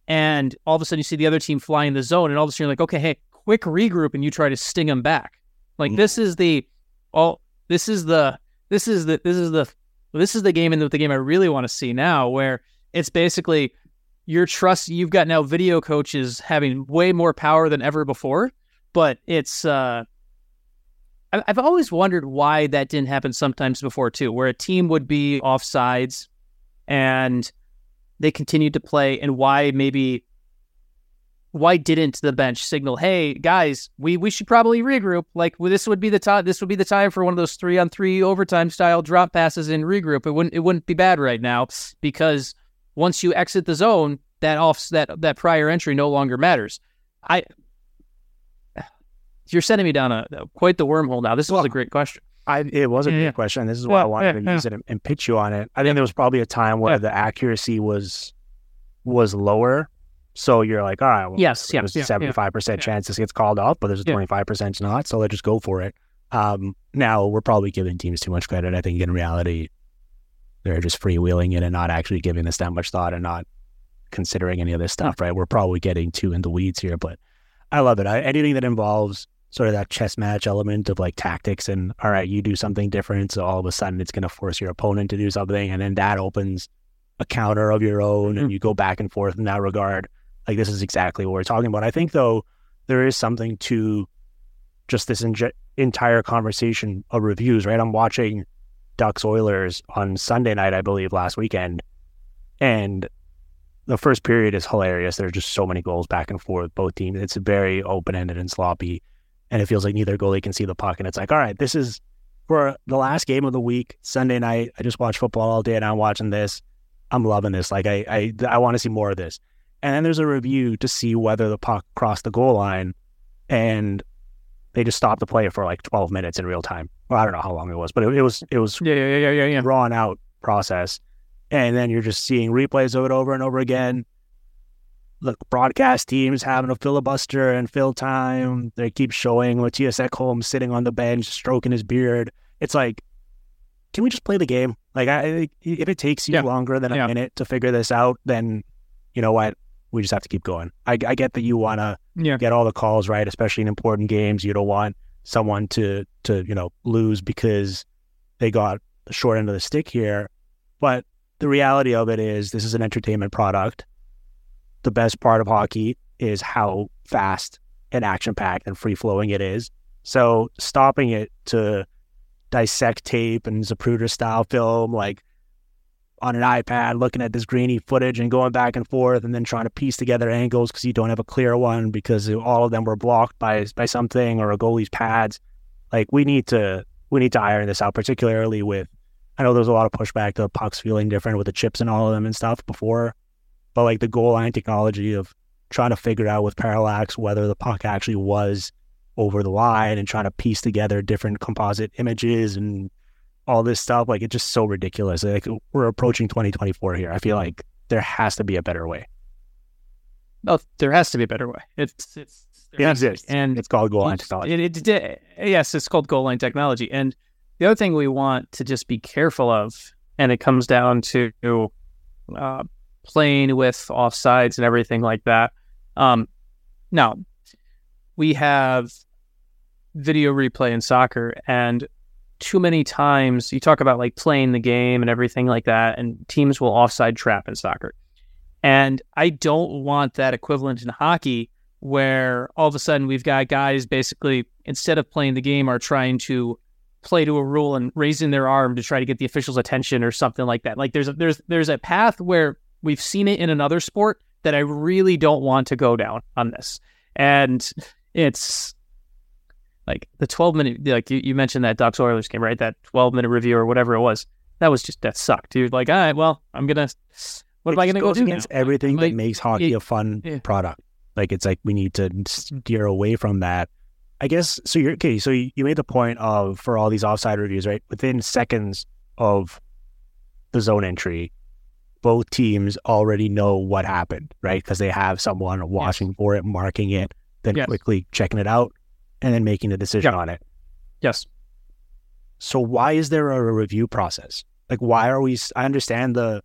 and all of a sudden you see the other team fly in the zone and all of a sudden you're like okay hey quick regroup and you try to sting them back like Mm. this is the all this is the this is the this is the this is the game and the, the game I really want to see now where it's basically your trust you've got now video coaches having way more power than ever before but it's uh I- I've always wondered why that didn't happen sometimes before too, where a team would be off sides and they continued to play, and why maybe why didn't the bench signal, "Hey guys, we we should probably regroup. Like well, this would be the time. This would be the time for one of those three on three overtime style drop passes and regroup. It wouldn't it wouldn't be bad right now because once you exit the zone, that off that that prior entry no longer matters. I you're sending me down a quite the wormhole now. This was Well, a great question. I, it was a Yeah, good yeah. question. This is why I wanted to use it and, and pitch you on it. I think there was probably a time where the accuracy was was lower. So you're like, all right, well, Yes, yeah, there's a 75 percent yeah. chance this gets called off, but there's a 25 percent not. So let's just go for it. Um, now we're probably giving teams too much credit. I think in reality, they're just freewheeling it and not actually giving this that much thought and not considering any of this stuff. Right? We're probably getting too in the weeds here, but I love it. I, anything that involves sort of that chess match element of like tactics and all right, you do something different, so all of a sudden it's going to force your opponent to do something, and then that opens a counter of your own, and you go back and forth in that regard. Like this is exactly what we're talking about. I think though there is something to just this enj- entire conversation of reviews. Right? I'm watching Ducks Oilers on Sunday night, I believe, last weekend, and the first period is hilarious. There's just so many goals back and forth, both teams. It's very open ended and sloppy, and it feels like neither goalie can see the puck. And it's like, all right, this is for the last game of the week, Sunday night. I just watched football all day, and I'm watching this. I'm loving this. Like I, I, I want to see more of this. And then there's a review to see whether the puck crossed the goal line, and they just stopped the play for like 12 minutes in real time. Well, I don't know how long it was, but it, it was it was Yeah, yeah, yeah, yeah, yeah. drawn out process. And then you're just seeing replays of it over and over again. The broadcast teams having a filibuster and fill time. They keep showing Mattias Ekholm sitting on the bench, stroking his beard. It's like, can we just play the game? Like, I, if it takes you Yeah. longer than a Yeah. minute to figure this out, then you know what? We just have to keep going. I, I get that you want to Yeah. get all the calls right, especially in important games. You don't want someone to to you know lose because they got the short end of the stick here. But the reality of it is, this is an entertainment product. The best part of hockey is how fast and action packed and free flowing it is. So stopping it to dissect tape and Zapruder style film, like on an iPad, looking at this grainy footage and going back and forth, and then trying to piece together angles because you don't have a clear one because all of them were blocked by by something or a goalie's pads. Like we need to we need to iron this out, particularly with. I know there's a lot of pushback to pucks feeling different with the chips and all of them and stuff before, but like the goal line technology of trying to figure out with parallax whether the puck actually was over the line and trying to piece together different composite images and all this stuff. Like it's just so ridiculous. Like we're approaching 2024 here. I feel like there has to be a better way. Oh, there has to be a better way. It's it's there It has to be. exists. and It's called goal line It- technology. It, it, yes, it's called goal line technology. And the other thing we want to just be careful of, and it comes down to uh, playing with offsides and everything like that. Um, now, we have video replay in soccer, and too many times you talk about like playing the game and everything like that, and teams will offside trap in soccer. And I don't want that equivalent in hockey where all of a sudden we've got guys basically instead of playing the game are trying to play to a rule and raising their arm to try to get the official's attention or something like that. Like there's a, there's there's a path where we've seen it in another sport that I really don't want to go down on this. And it's like the 12 minute like you, you mentioned that Ducks Oilers game, right? That 12 minute review or whatever it was. That was just that sucked, dude. Like, all right, well, I'm gonna what am I gonna just go do against now? everything Like, that makes hockey it- a fun yeah. product. Like it's like we need to mm-hmm. steer away from that. I guess so. You're okay. So you, made the point of for all these offside reviews, right? Within seconds of the zone entry, both teams already know what happened, right? Because they have someone watching for it, marking it, then Yes. quickly checking it out, and then making a decision Yeah. on it. Yes. So why is there a review process? Like, why are we? I understand the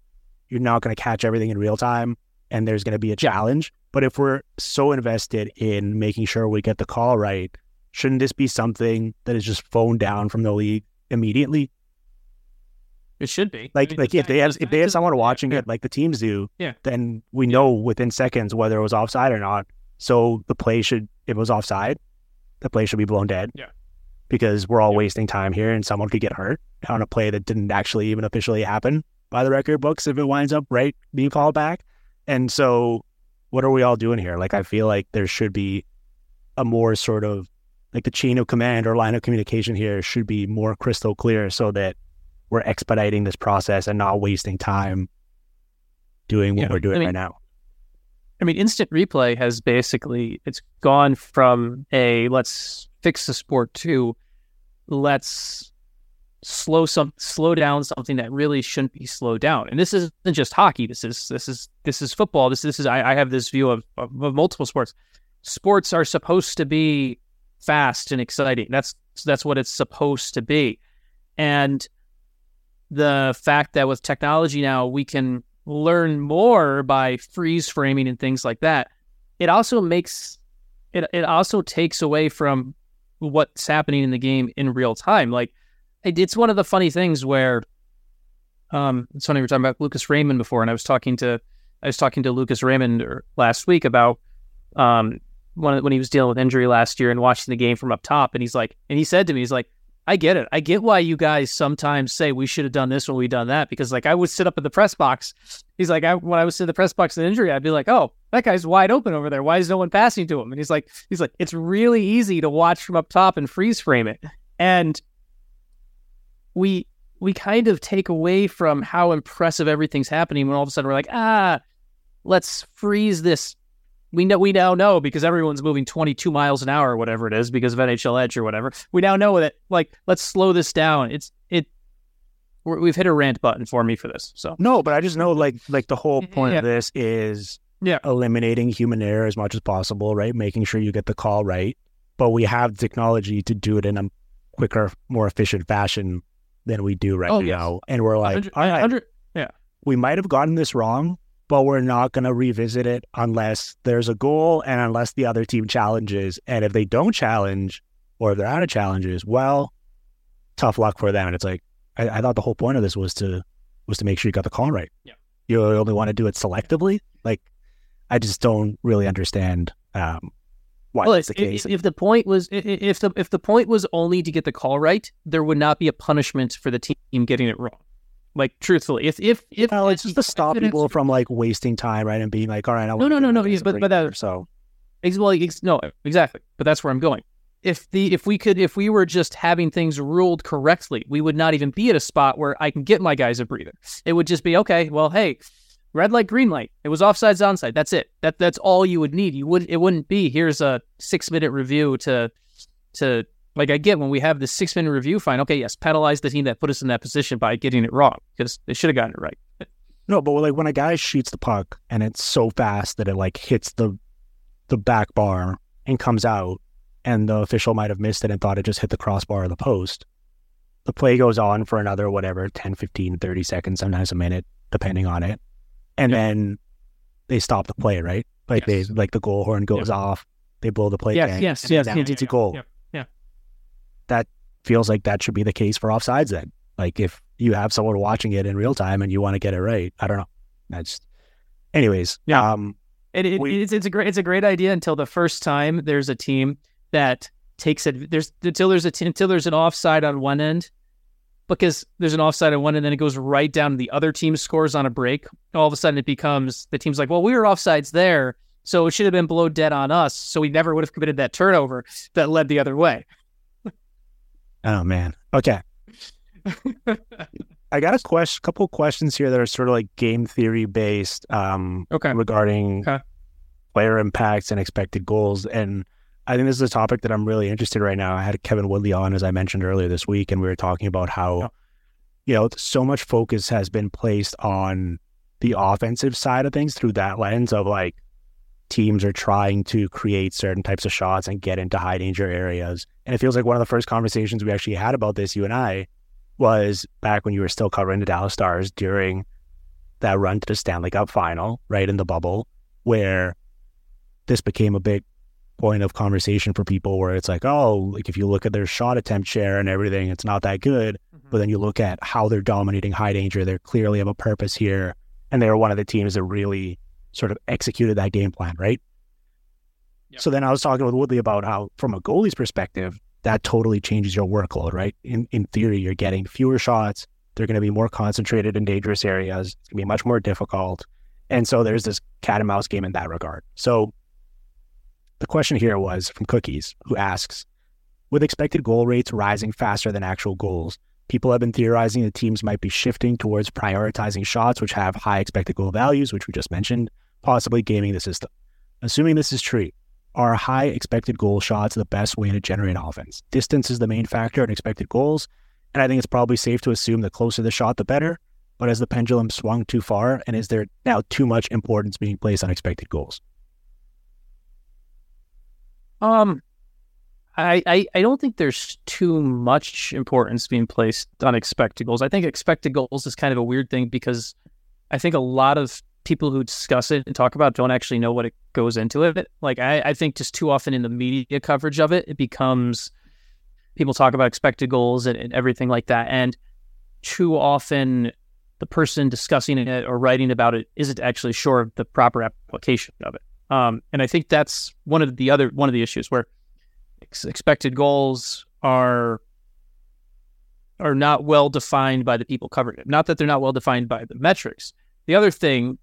you're not going to catch everything in real time, and there's going to be a challenge. But if we're so invested in making sure we get the call right, shouldn't this be something that is just phoned down from the league immediately? It should be. Like, I mean, like if they have if they have someone watching yeah. it, like the teams do, Yeah. then we know within seconds whether it was offside or not. So the play should, if it was offside, the play should be blown dead. Yeah. Because we're all Yeah. wasting time here, and someone could get hurt on a play that didn't actually even officially happen by the record books if it winds up right being called back. And so, what are we all doing here? Like, I feel like there should be a more sort of like the chain of command or line of communication here should be more crystal clear so that we're expediting this process and not wasting time doing what Yeah. we're doing I mean, right now. I mean, instant replay has basically it's gone from a let's fix the sport to let's slow some slow down something that really shouldn't be slowed down. And this isn't just hockey. This is this is this is football. This this is I, I have this view of, of, of multiple sports. Sports are supposed to be fast and exciting. That's that's what it's supposed to be. And the fact that with technology now we can learn more by freeze framing and things like that. It also makes it it also takes away from what's happening in the game in real time. Like it's one of the funny things where um it's funny we were talking about Lucas Raymond before and I was talking to I was talking to Lucas Raymond er, last week about um when when he was dealing with injury last year and watching the game from up top and he's like and he said to me he's like I get it. I get why you guys sometimes say we should have done this when we done that because like I would sit up in the press box. He's like I, when I was in the press box in injury, I'd be like, "Oh, that guy's wide open over there. Why is no one passing to him?" And he's like, "He's like it's really easy to watch from up top and freeze frame it." And we we kind of take away from how impressive everything's happening when all of a sudden we're like, "Ah, let's freeze this we know we now know because everyone's moving 22 miles an hour or whatever it is because of NHL Edge or whatever. We now know that like let's slow this down. It's it we're, we've hit a rant button for me for this. So No, but I just know like like the whole mm-hmm. point Yeah. of this is Yeah. eliminating human error as much as possible, right? Making sure you get the call right. But we have technology to do it in a quicker, more efficient fashion than we do right Oh, yes. now. And we're like, 100 all right, 100 we might have gotten this wrong, but we're not going to revisit it unless there's a goal and unless the other team challenges. And if they don't challenge or if they're out of challenges, well, tough luck for them. And it's like, I, I thought the whole point of this was to was to make sure you got the call right. Yeah. You only want to do it selectively. Like, I just don't really understand um, why well, that's the case. if the point was i- i- if the if the point was only to get the call right, there would not be a punishment for the team getting it wrong. Like truthfully, if if if well, it's just to stop people from like wasting time, right, and being like, all right, I No, no, no, no, yes, but- but that- so Ex- Well, ex- no, exactly. But that's where I'm going. If the if we could if we were just having things ruled correctly, we would not even be at a spot where I can get my guys a breather. It would just be okay. Well, hey, red light, green light. It was offsides, onside. That's it. That that's all you would need. You would it wouldn't be here's a six minute review to to like I get when we have the six minute review. Fine, okay, yes, penalize the team that put us in that position by getting it wrong because they should have gotten it right. No, but like when a guy shoots the puck and it's so fast that it like hits the the back bar and comes out, and the official might have missed it and thought it just hit the crossbar or the post. The play goes on for another whatever 10, 15, 30 seconds, sometimes a minute, depending on it. And Yeah. then they stop the play, right? Like Yes. they like the goal horn goes off, they blow the play. Yes, gang, yes, and yes, then yeah, it's yeah, a goal. yeah, yeah. That feels like that should be the case for offsides then. Like if you have someone watching it in real time and you want to get it right, I don't know. That's anyways. Yeah. Um It, it, We- it's, it's a great it's a great idea until the first time there's a team that takes it there's until there's a t- until there's an offside on one end because there's an offside on one and then it goes right down to the other team scores on a break all of a sudden it becomes the team's like well we were offsides there so it should have been below dead on us so we never would have committed that turnover that led the other way oh man. Okay. I got a question couple questions here that are sort of like game theory based um okay regarding Okay. player impacts and expected goals. And I think this is a topic that I'm really interested in right now. I had Kevin Woodley on, as I mentioned earlier this week, and we were talking about how, Yeah. you know, so much focus has been placed on the offensive side of things through that lens of like teams are trying to create certain types of shots and get into high danger areas. And it feels like one of the first conversations we actually had about this, you and I, was back when you were still covering the Dallas Stars during that run to the Stanley Cup final, right in the bubble, where this became a big point of conversation for people where it's like, oh, like if you look at their shot attempt share and everything, it's not that good. Mm-hmm. But then you look at how they're dominating high danger, They're clearly have a purpose here. And they're one of the teams that really sort of executed that game plan, right? Yep. So then I was talking with Woodley about how, from a goalie's perspective, that totally changes your workload, right? In in theory, you're getting fewer shots. They're going to be more concentrated in dangerous areas. It's going to be much more difficult. And so there's this cat and mouse game in that regard. So the question here was from Cookies, who asks, with expected goal rates rising faster than actual goals, people have been theorizing that teams might be shifting towards prioritizing shots which have high expected goal values, which we just mentioned, possibly gaming the system. Assuming this is true, are high expected goal shots the best way to generate offense? Distance is the main factor in expected goals, and I think it's probably safe to assume the closer the shot, the better. But has the pendulum swung too far, and is there now too much importance being placed on expected goals? Um, I, I I don't think there's too much importance being placed on expected goals. I think expected goals is kind of a weird thing because I think a lot of people who discuss it and talk about it don't actually know what it goes into it. Like I, I think just too often in the media coverage of it, it becomes people talk about expected goals and, and everything like that, and too often the person discussing it or writing about it isn't actually sure of the proper application of it. Um, and I think that's one of the other one of the issues where ex- expected goals are are not well defined by the people covering it. Not that they're not well defined by the metrics. The other thing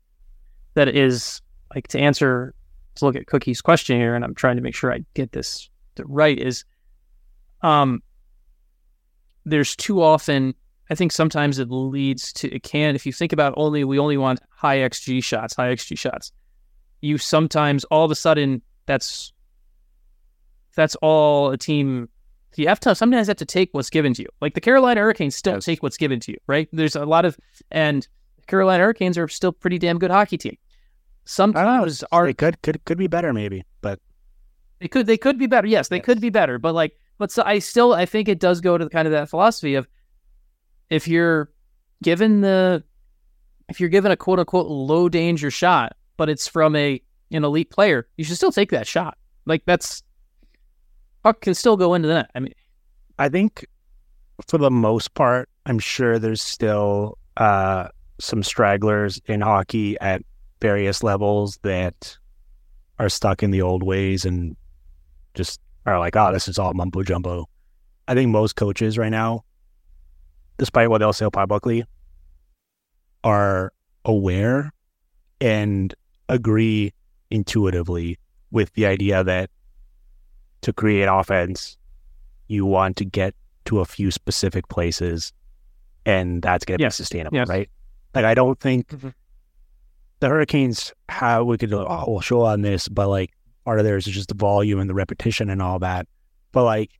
that is like to answer to look at Cookie's question here, and I'm trying to make sure I get this right, is um there's too often I think sometimes it leads to it can if you think about only we only want high XG shots, high XG shots. You sometimes all of a sudden that's that's all a team you have to sometimes have to take what's given to you. Like the Carolina Hurricanes still Yes. take what's given to you, right? There's a lot of and Carolina Hurricanes are still pretty damn good hockey team. Some I don't know. teams are They could could could be better, maybe, but they could they could be better. Yes, they Yes. could be better. But like but so I still I think it does go to the kind of that philosophy of if you're given the if you're given a quote unquote low danger shot, but it's from a an elite player, you should still take that shot. Like that's puck can still go into the net. I mean I think for the most part, I'm sure there's still uh, some stragglers in hockey at various levels that are stuck in the old ways and just are like, oh, this is all mumbo jumbo. I think most coaches right now, despite what they'll say publicly, are aware and agree intuitively with the idea that to create offense, you want to get to a few specific places and that's going to Yes. be sustainable, Yes. right? Like, I don't think Mhm. the Hurricanes, how we could, oh, we'll show on this, but like part of theirs is just the volume and the repetition and all that. But like,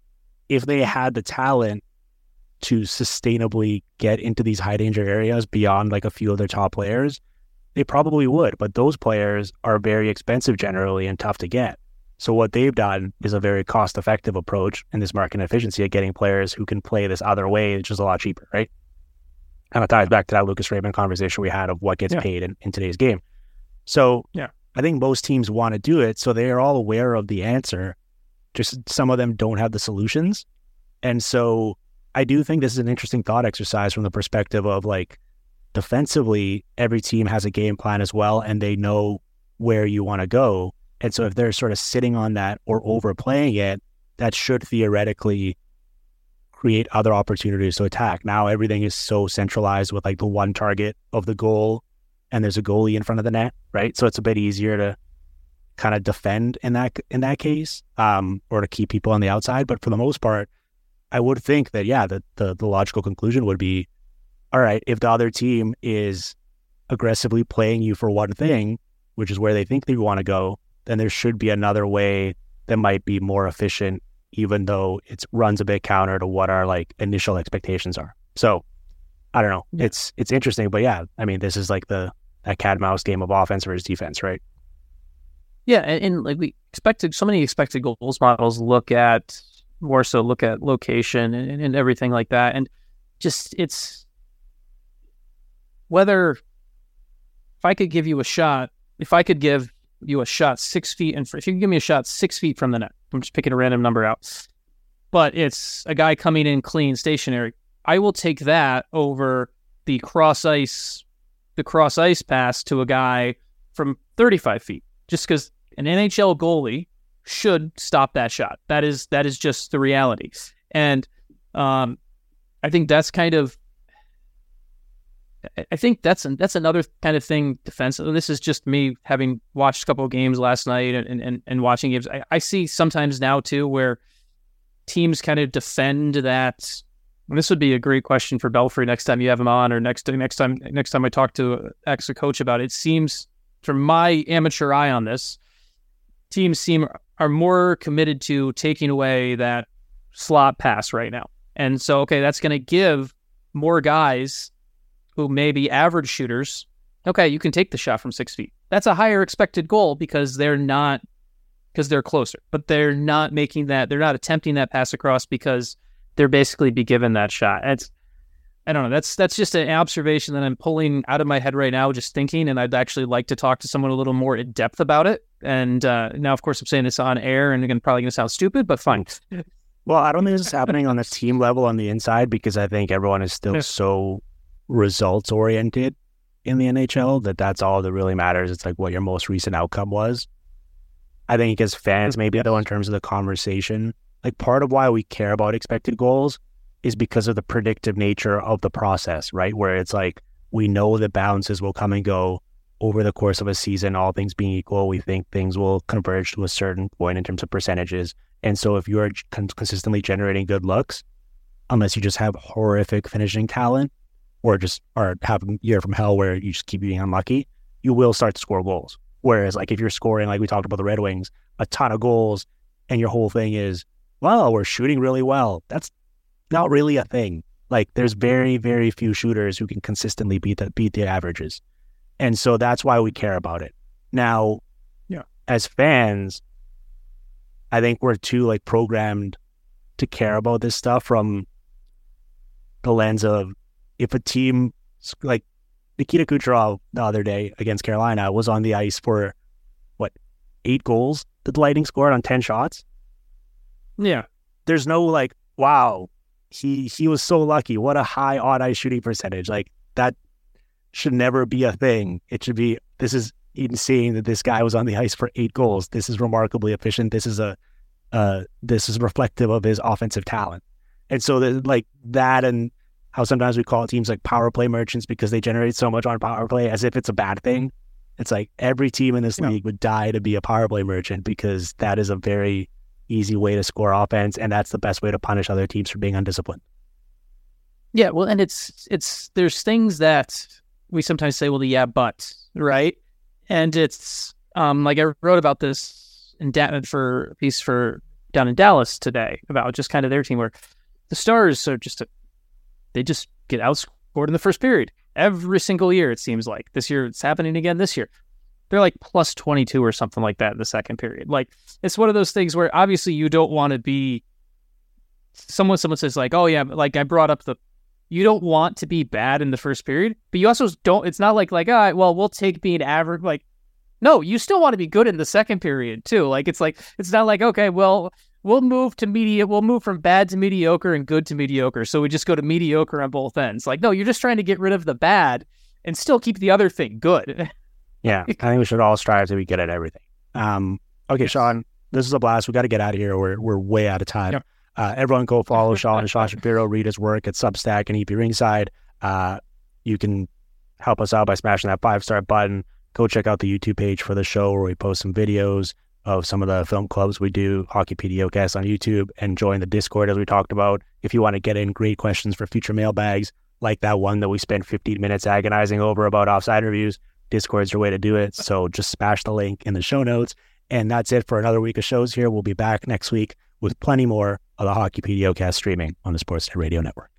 if they had the talent to sustainably get into these high danger areas beyond like a few of their top players, they probably would. But those players are very expensive generally and tough to get. So what they've done is a very cost effective approach in this market efficiency of getting players who can play this other way, which is a lot cheaper, right? Kind of ties back to that Lucas Raymond conversation we had of what gets Yeah. paid in, in today's game. So Yeah. I think most teams want to do it. So they are all aware of the answer. Just some of them don't have the solutions. And so I do think this is an interesting thought exercise from the perspective of like defensively, every team has a game plan as well, and they know where you want to go. And so if they're sort of sitting on that or overplaying it, that should theoretically create other opportunities to attack. Now everything is so centralized with like the one target of the goal and there's a goalie in front of the net, right? So it's a bit easier to kind of defend in that in that case, um, or to keep people on the outside. But for the most part, I would think that yeah, the, the the logical conclusion would be, all right, if the other team is aggressively playing you for one thing, which is where they think they want to go, then there should be another way that might be more efficient, even though it runs a bit counter to what our like initial expectations are. So I don't know. Yeah. It's it's interesting, but yeah, I mean, this is like the that cat mouse game of offense versus defense, right? Yeah, and, and like we expected, so many expected goals models look at more so look at location and, and everything like that, and just it's whether if I could give you a shot, if I could give you a shot six feet, and if you can give me a shot six feet from the net, I'm just picking a random number out, but it's a guy coming in clean, stationary. I will take that over the cross ice, the cross ice pass to a guy from 35 feet, just because an NHL goalie should stop that shot. That is that is just the reality, and um, I think that's kind of. I- think that's that's another kind of thing defensive. This is just me having watched a couple of games last night and and, and watching games. I, I see sometimes now too where teams kind of defend that. And this would be a great question for Belfry next time you have him on, or next next time next time I talk to ex coach about it. It seems from my amateur eye on this, teams seem are more committed to taking away that slot pass right now. And so, okay, that's going to give more guys who may be average shooters. Okay, you can take the shot from six feet. That's a higher expected goal because they're not because they're closer, but they're not making that. They're not attempting that pass across because they're basically be given that shot. It's I don't know. That's that's just an observation that I'm pulling out of my head right now, just thinking, and I'd actually like to talk to someone a little more in depth about it. And uh, now, of course, I'm saying this on air, and again, probably going to sound stupid, but fine. Well, I don't think this is happening on the team level on the inside because I think everyone is still so results oriented in the NHL that that's all that really matters. It's like what your most recent outcome was. I think as fans, maybe though, in terms of the conversation, like part of why we care about expected goals is because of the predictive nature of the process, right? Where it's like we know that balances will come and go over the course of a season, all things being equal. We think things will converge to a certain point in terms of percentages. And so if you're consistently generating good looks, unless you just have horrific finishing talent or just are having a year from hell where you just keep being unlucky, you will start to score goals. Whereas like if you're scoring, like we talked about the Red Wings, a ton of goals and your whole thing is, well, we're shooting really well. That's not really a thing. Like there's very, very few shooters who can consistently beat the beat the averages. And so that's why we care about it. Now, Yeah. as fans, I think we're too like programmed to care about this stuff from the lens of if a team like Nikita Kucherov the other day against Carolina was on the ice for what eight goals that the Lightning scored on ten shots. Yeah, There's no like, wow, he he was so lucky. What a high odd ice shooting percentage. Like that should never be a thing. It should be this is insane that this guy was on the ice for eight goals. This is remarkably efficient. This is a uh this is reflective of his offensive talent. And so the, like that and how sometimes we call teams like power play merchants because they generate so much on power play as if it's a bad thing. It's like every team in this Yeah. league would die to be a power play merchant because that is a very easy way to score offense and that's the best way to punish other teams for being undisciplined. yeah. Well, and it's it's there's things that we sometimes say, well, the yeah, but right, and it's um like I wrote about this in da- for a piece for down in Dallas today about just kind of their team where the Stars are just a, they just get outscored in the first period every single year. It seems like this year it's happening again. This year they're like plus twenty two or something like that in the second period. Like it's one of those things where obviously you don't want to be. Someone someone says like, oh yeah, like I brought up the. You don't want to be bad in the first period, but you also don't. It's not like like, all right, well, we'll take being average. Like, no, you still want to be good in the second period too. Like it's like it's not like okay, well, we'll move to media. We'll move from bad to mediocre and good to mediocre. So we just go to mediocre on both ends. Like no, you're just trying to get rid of the bad and still keep the other thing good. Yeah, I think we should all strive to be good at everything. Um, okay. Sean, this is a blast. We got to get out of here. We're we're way out of time. Yep. Uh, everyone, go follow Sean and Sean Shapiro. Read his work at Substack and EP Rinkside. Uh, you can help us out by smashing that five star button. Go check out the YouTube page for the show where we post some videos of some of the film clubs we do, Hockey PDOcast on YouTube, and join the Discord as we talked about. If you want to get in great questions for future mailbags, like that one that we spent 15 minutes agonizing over about offside reviews, Discord's your way to do it. So just smash the link in the show notes. And that's it for another week of shows here. We'll be back next week with plenty more of the Hockey PDOcast streaming on the Sportsnet Radio Network.